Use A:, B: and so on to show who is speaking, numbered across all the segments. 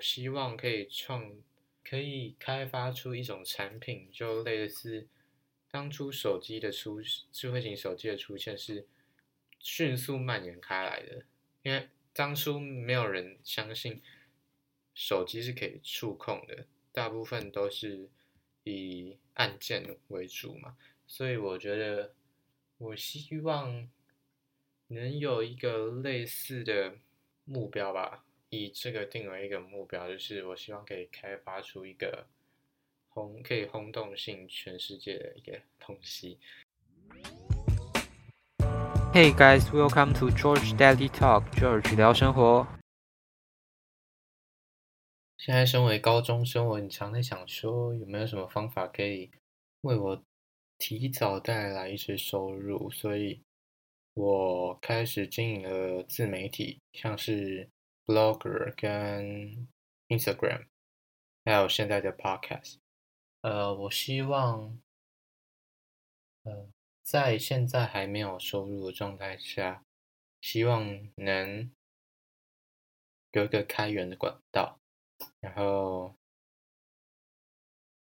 A: 希望可以创，可以开发出一种产品，就类似当初手机的出，智慧型手机的出现是迅速蔓延开来的，因为当初没有人相信手机是可以触控的，大部分都是以按键为主嘛，所以我觉得我希望能有一个类似的目标吧。以这个定为一个目标，就是我希望可以开发出一个轰可以轰动性全世界的一个东西。
B: Hey guys, welcome to George Daily Talk. George 聊生活。
A: 现在身为高中生，我很常在想说，有没有什么方法可以为我提早带来一些收入？所以我开始经营了自媒体，像是。Blogger 跟 Instagram，还有现在的 Podcast，呃，我希望，呃，在现在还没有收入的状态下，希望能有一个开源的管道。然后，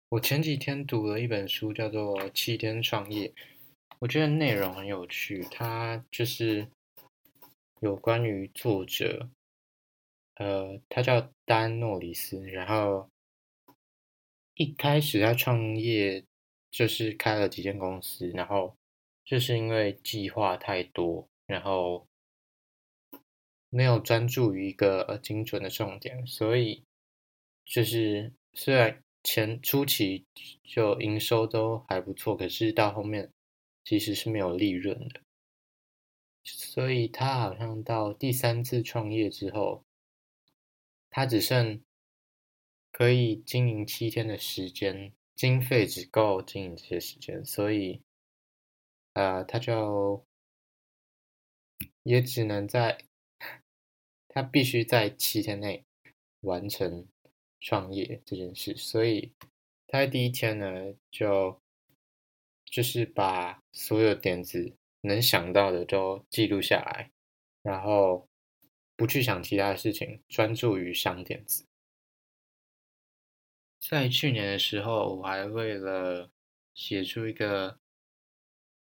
A: 我前几天读了一本书，叫做《七天创业》，我觉得内容很有趣，它就是有关于作者。呃，他叫丹诺里斯，然后一开始他创业就是开了几间公司，然后就是因为计划太多，然后没有专注于一个精准的重点，所以就是虽然前初期就营收都还不错，可是到后面其实是没有利润的，所以他好像到第三次创业之后。他只剩可以经营七天的时间，经费只够经营这些时间，所以，呃，他就也只能在，他必须在七天内完成创业这件事，所以他在第一天呢，就就是把所有点子能想到的都记录下来，然后。不去想其他的事情，专注于想点子。在去年的时候，我还为了写出一个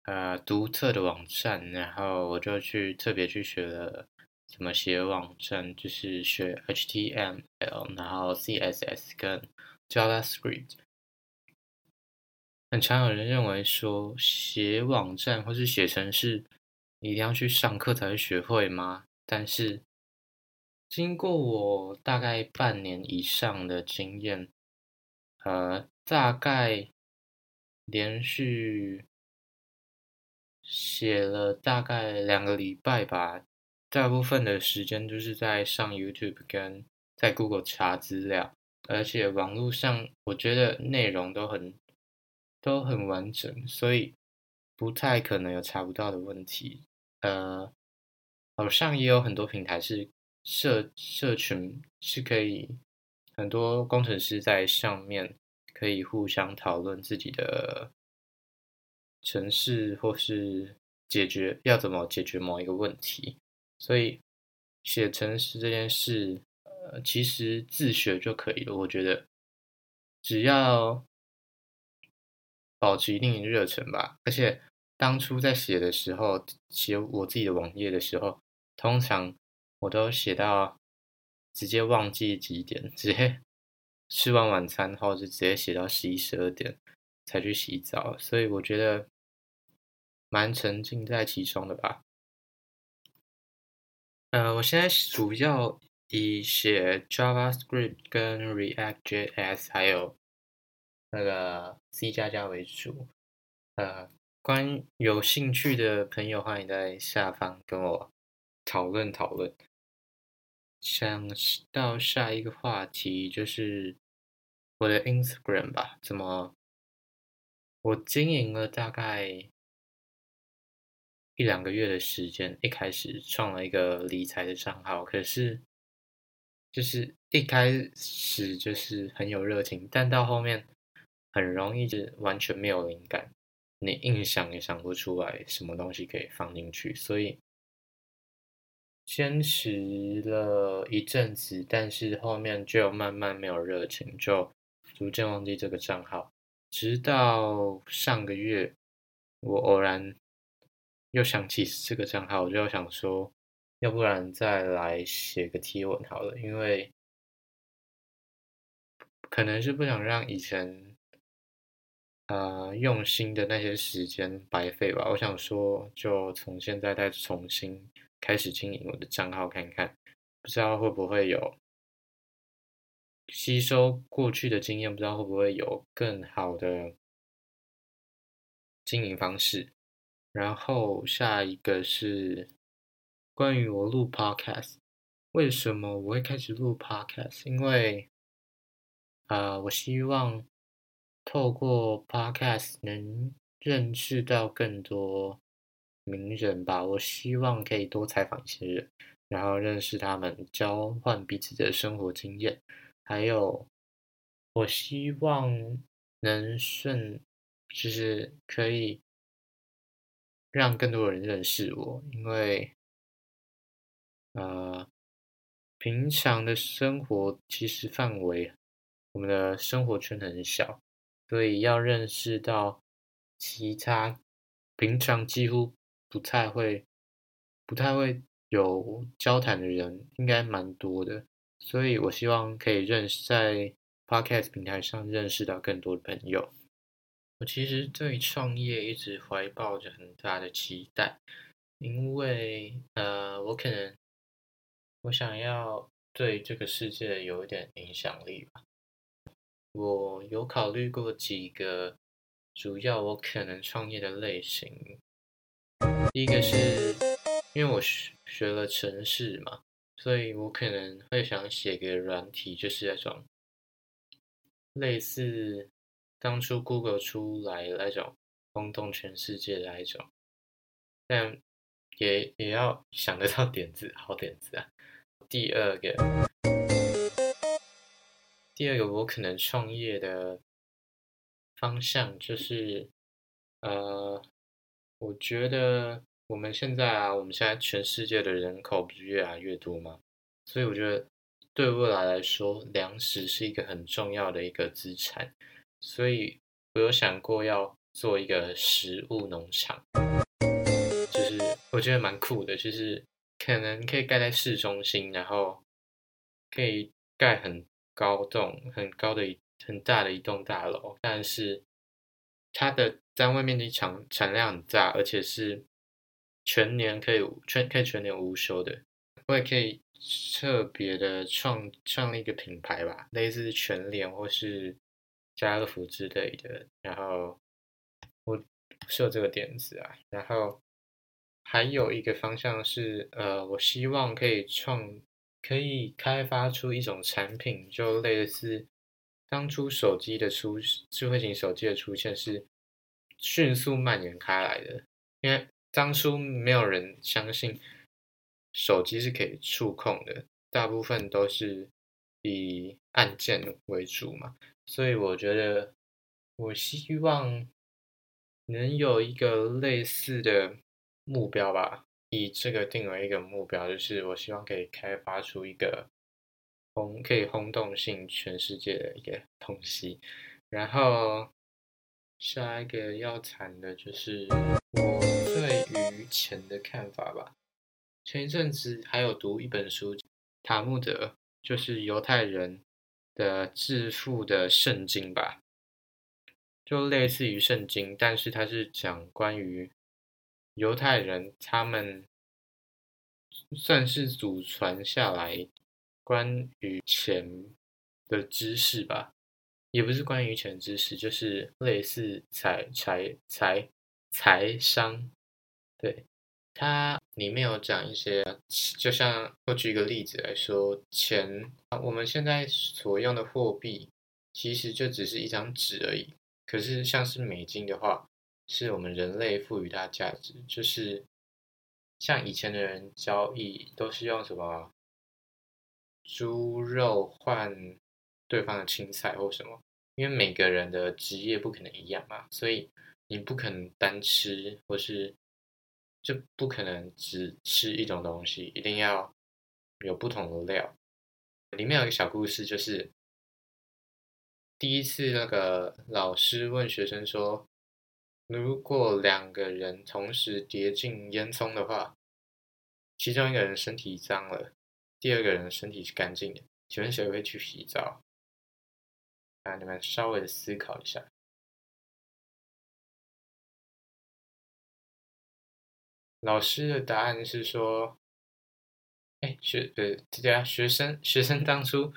A: 呃独特的网站，然后我就去特别去学了怎么写网站，就是学 HTML，然后 CSS 跟 JavaScript。很常有人认为说写网站或是写程式一定要去上课才会学会吗？但是经过我大概半年以上的经验，呃，大概连续写了大概两个礼拜吧，大部分的时间都是在上 YouTube 跟在 Google 查资料，而且网络上我觉得内容都很都很完整，所以不太可能有查不到的问题。呃，网上也有很多平台是。社社群是可以很多工程师在上面可以互相讨论自己的城市，或是解决要怎么解决某一个问题。所以写程式这件事，呃，其实自学就可以了。我觉得只要保持一定热忱吧。而且当初在写的时候，写我自己的网页的时候，通常。我都写到直接忘记几点，直接吃完晚餐后就直接写到十一十二点才去洗澡，所以我觉得蛮沉浸在其中的吧。呃，我现在主要以写 JavaScript 跟 React JS 还有那个 C 加加为主。呃，关有兴趣的朋友，欢迎在下方跟我讨论讨论。想到下一个话题就是我的 Instagram 吧？怎么我经营了大概一两个月的时间，一开始创了一个理财的账号，可是就是一开始就是很有热情，但到后面很容易就完全没有灵感，你硬想也想不出来什么东西可以放进去，所以坚持了一阵子，但是后面就慢慢没有热情，就逐渐忘记这个账号。直到上个月，我偶然又想起这个账号，我就想说，要不然再来写个贴文好了，因为可能是不想让以前。呃，用心的那些时间白费吧。我想说，就从现在再重新开始经营我的账号看看，不知道会不会有吸收过去的经验，不知道会不会有更好的经营方式。然后下一个是关于我录 Podcast，为什么我会开始录 Podcast？因为啊，我希望。透过 Podcast 能认识到更多名人吧。我希望可以多采访一些人，然后认识他们，交换彼此的生活经验。还有，我希望能顺，就是可以让更多人认识我，因为，呃，平常的生活其实范围，我们的生活圈很小。所以要认识到其他平常几乎不太会、不太会有交谈的人，应该蛮多的。所以我希望可以认识在 Podcast 平台上认识到更多的朋友。我其实对创业一直怀抱着很大的期待，因为呃，我可能我想要对这个世界有一点影响力吧。我有考虑过几个主要我可能创业的类型。第一个是，因为我学学了程式嘛，所以我可能会想写个软体，就是那种类似当初 Google 出来那种轰动全世界的那种，但也也要想得到点子，好点子啊。第二个。第二个我可能创业的方向就是，呃，我觉得我们现在啊，我们现在全世界的人口不是越来越多吗？所以我觉得对未来来说，粮食是一个很重要的一个资产。所以我有想过要做一个食物农场，就是我觉得蛮酷的，就是可能可以盖在市中心，然后可以盖很。高栋很高的一很大的一栋大楼，但是它的单位面积产产量很大，而且是全年可以全可以全年无休的。我也可以特别的创创立一个品牌吧，类似全联或是家乐福之类的。然后我是有这个点子啊，然后还有一个方向是，呃，我希望可以创。可以开发出一种产品，就类似当初手机的出智慧型手机的出现是迅速蔓延开来的，因为当初没有人相信手机是可以触控的，大部分都是以按键为主嘛，所以我觉得我希望能有一个类似的目标吧。以这个定为一个目标，就是我希望可以开发出一个轰可以轰动性全世界的一个东西。然后下一个要谈的就是我对于钱的看法吧。前一阵子还有读一本书，塔木德就是犹太人的致富的圣经吧，就类似于圣经，但是它是讲关于。犹太人他们算是祖传下来关于钱的知识吧，也不是关于钱知识，就是类似财财财财商。对，它里面有讲一些，就像我举一个例子来说，钱我们现在所用的货币其实就只是一张纸而已，可是像是美金的话。是我们人类赋予它价值，就是像以前的人交易都是用什么猪肉换对方的青菜或什么，因为每个人的职业不可能一样嘛，所以你不可能单吃或是就不可能只吃一种东西，一定要有不同的料。里面有一个小故事，就是第一次那个老师问学生说，如果两个人同时跌进烟囱的话，其中一个人身体脏了，第二个人身体是干净的，请问谁会去洗澡？啊，你们稍微的思考一下。老师的答案是说，哎，学呃，对啊，学生学生当初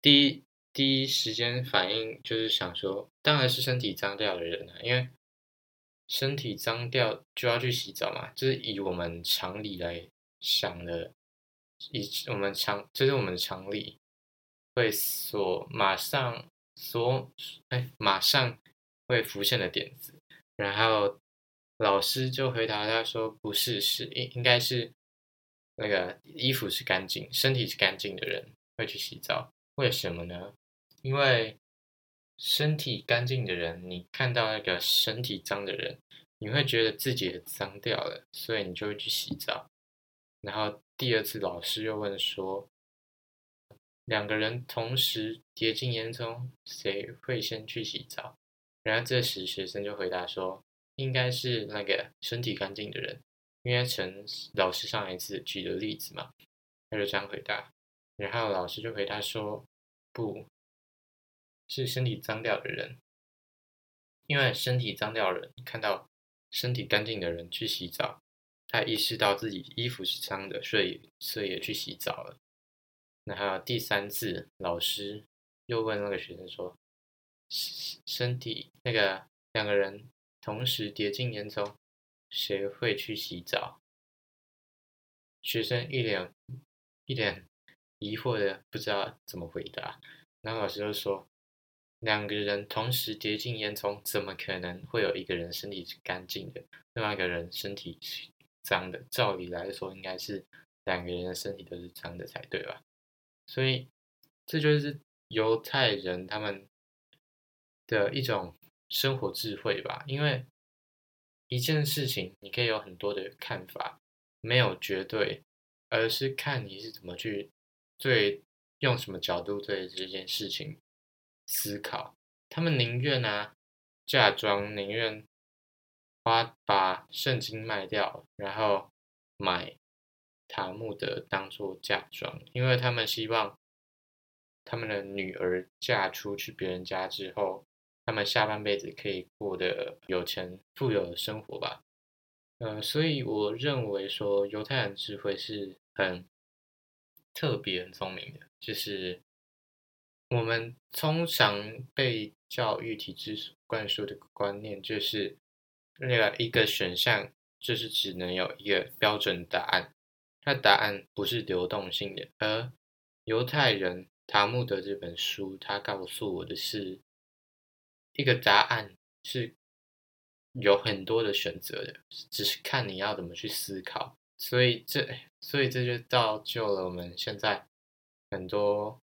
A: 第一第一时间反应就是想说，当然是身体脏掉的人啊，因为身体脏掉就要去洗澡嘛，就是以我们常理来想的，以我们常这是我们常理，会所马上所哎马上会浮现的点子，然后。老师就回答他说：“不是，是应应该是那个衣服是干净、身体是干净的人会去洗澡。为什么呢？因为身体干净的人，你看到那个身体脏的人，你会觉得自己也脏掉了，所以你就会去洗澡。然后第二次老师又问说：两个人同时跌进烟囱，谁会先去洗澡？然后这时学生就回答说。”应该是那个身体干净的人，因为陈老师上一次举的例子嘛，他就这样回答，然后老师就回答说，不是身体脏掉的人，因为身体脏掉的人看到身体干净的人去洗澡，他意识到自己衣服是脏的，所以所以也去洗澡了。然后第三次老师又问那个学生说，身体那个两个人。同时跌进烟囱，谁会去洗澡？学生一脸一脸疑惑的不知道怎么回答。然后老师就说：“两个人同时跌进烟囱，怎么可能会有一个人身体是干净的，另外一个人身体是脏的？照理来说，应该是两个人的身体都是脏的才对吧？所以这就是犹太人他们的一种。”生活智慧吧，因为一件事情你可以有很多的看法，没有绝对，而是看你是怎么去对用什么角度对这件事情思考。他们宁愿啊嫁妆，宁愿花把圣经卖掉，然后买塔木德当做嫁妆，因为他们希望他们的女儿嫁出去别人家之后。他们下半辈子可以过得有钱、富有的生活吧。呃，所以我认为说犹太人智慧是很特别、很聪明的。就是我们通常被教育体制灌输的观念，就是那个一个选项就是只能有一个标准答案，那答案不是流动性的。而犹太人塔木德这本书，他告诉我的是。一个答案是有很多的选择的，只是看你要怎么去思考。所以这，所以这就造就了我们现在很多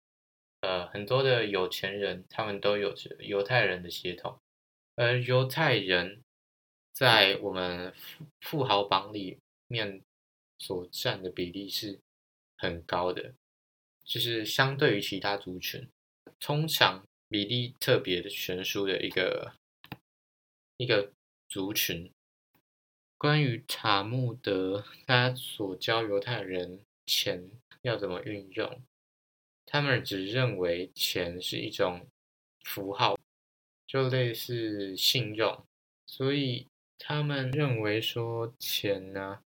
A: 呃很多的有钱人，他们都有着犹太人的血统，而犹太人在我们富富豪榜里面所占的比例是很高的，就是相对于其他族群，通常。比例特别的悬殊的一个一个族群。关于塔木德，他所教犹太人钱要怎么运用，他们只认为钱是一种符号，就类似信用，所以他们认为说钱呢，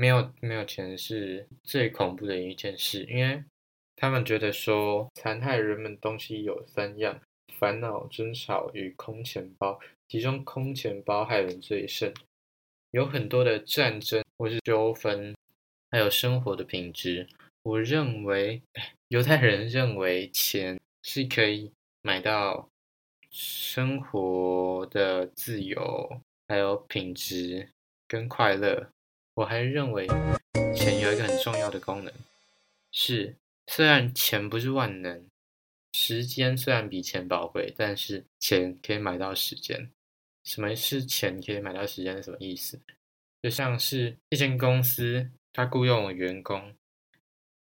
A: 没有没有钱是最恐怖的一件事，因为他们觉得说残害人们东西有三样。烦恼、争吵与空钱包，其中空钱包害人最甚。有很多的战争或是纠纷，还有生活的品质。我认为，犹太人认为钱是可以买到生活的自由，还有品质跟快乐。我还认为，钱有一个很重要的功能，是虽然钱不是万能。时间虽然比钱宝贵，但是钱可以买到时间。什么是钱可以买到时间？是什么意思？就像是一间公司，它雇佣了员工，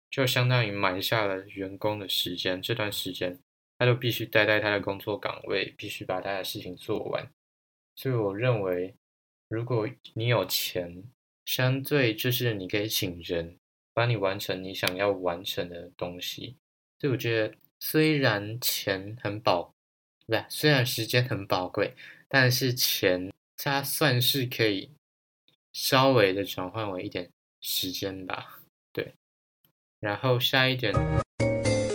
A: 就相当于买下了员工的时间。这段时间，他都必须待在他的工作岗位，必须把他的事情做完。所以，我认为，如果你有钱，相对就是你可以请人帮你完成你想要完成的东西。所以，我觉得虽然钱很宝，不对，虽然时间很宝贵，但是钱它算是可以。稍微的转换为一点时间吧，对。然后下一点，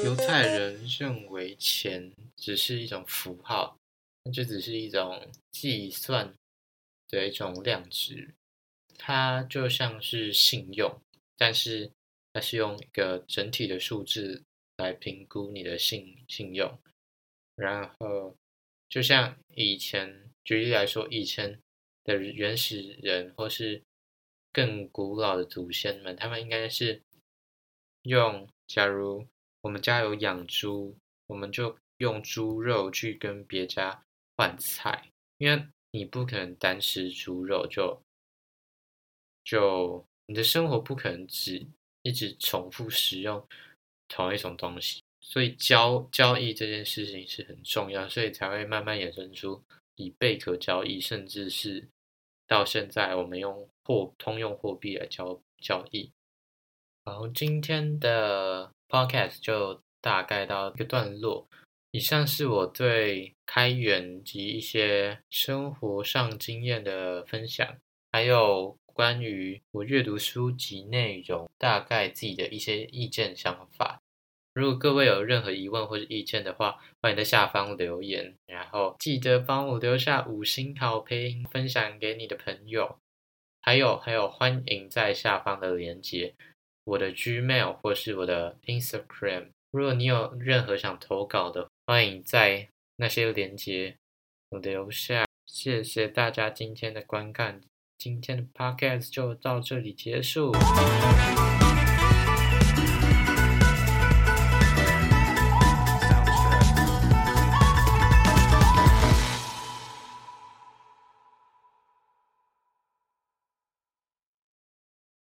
A: 犹太人认为钱只是一种符号，那就只是一种计算的一种量值，它就像是信用，但是它是用一个整体的数字来评估你的信信用。然后就像以前举例来说，以前。的原始人或是更古老的祖先们，他们应该是用，假如我们家有养猪，我们就用猪肉去跟别家换菜，因为你不可能单吃猪肉，就就你的生活不可能只一直重复使用同一种东西，所以交交易这件事情是很重要，所以才会慢慢衍生出。以贝壳交易，甚至是到现在，我们用货通用货币来交交易。好，今天的 podcast 就大概到一个段落。以上是我对开源及一些生活上经验的分享，还有关于我阅读书籍内容大概自己的一些意见想法。如果各位有任何疑问或者意见的话，欢迎在下方留言，然后记得帮我留下五星好评，分享给你的朋友。还有还有，欢迎在下方的链接，我的 Gmail 或是我的 Instagram。如果你有任何想投稿的，欢迎在那些链接留下。谢谢大家今天的观看，今天的 Podcast 就到这里结束。